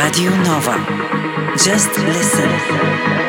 Radio Nova. Just listen.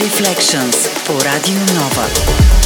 Reflections по Радио Нова.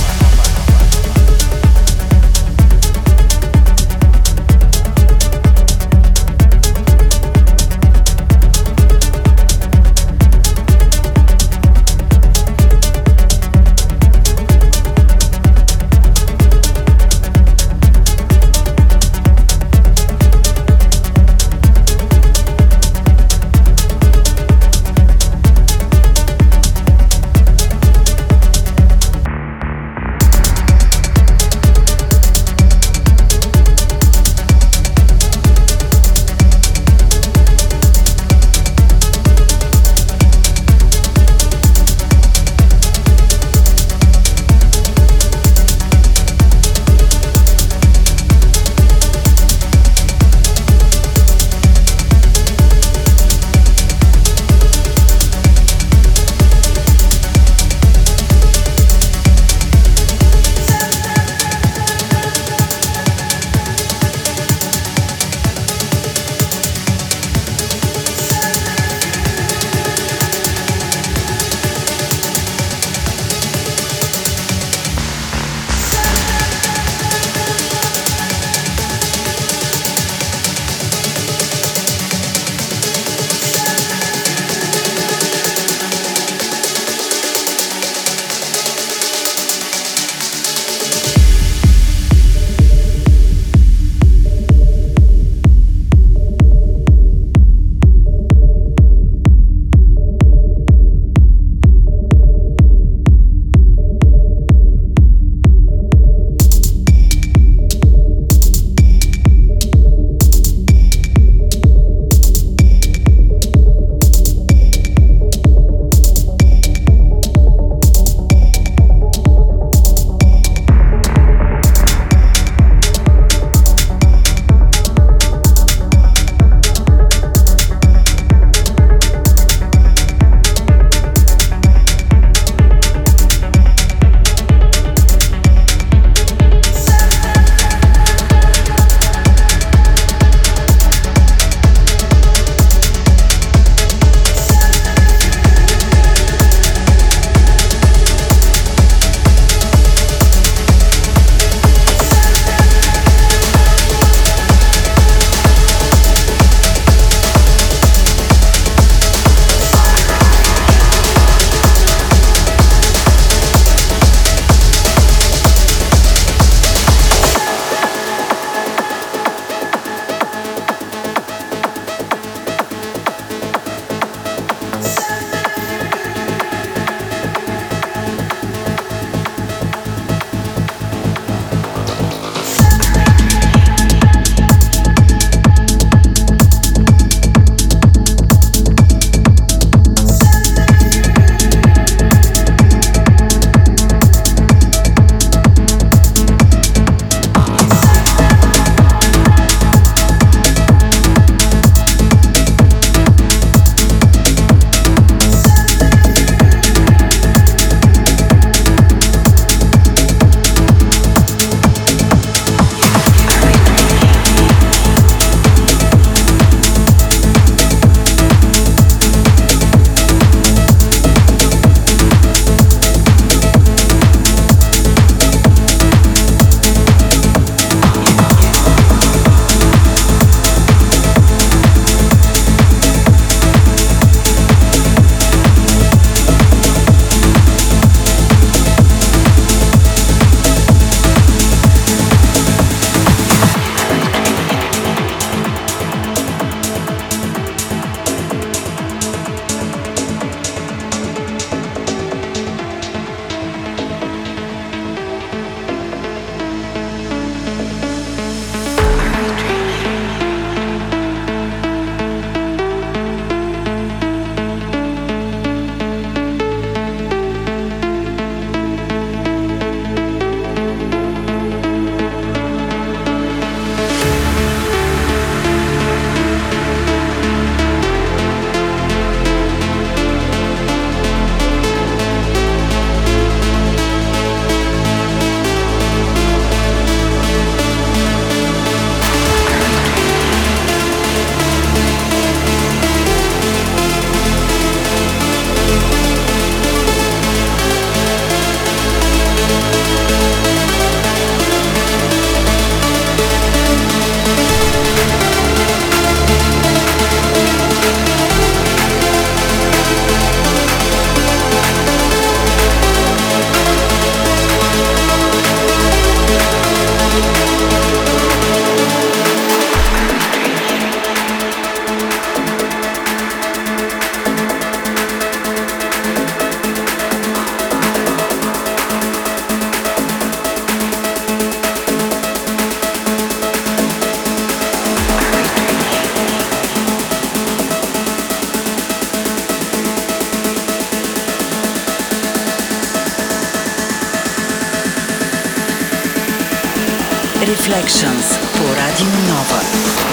Reflections по Радио Нова.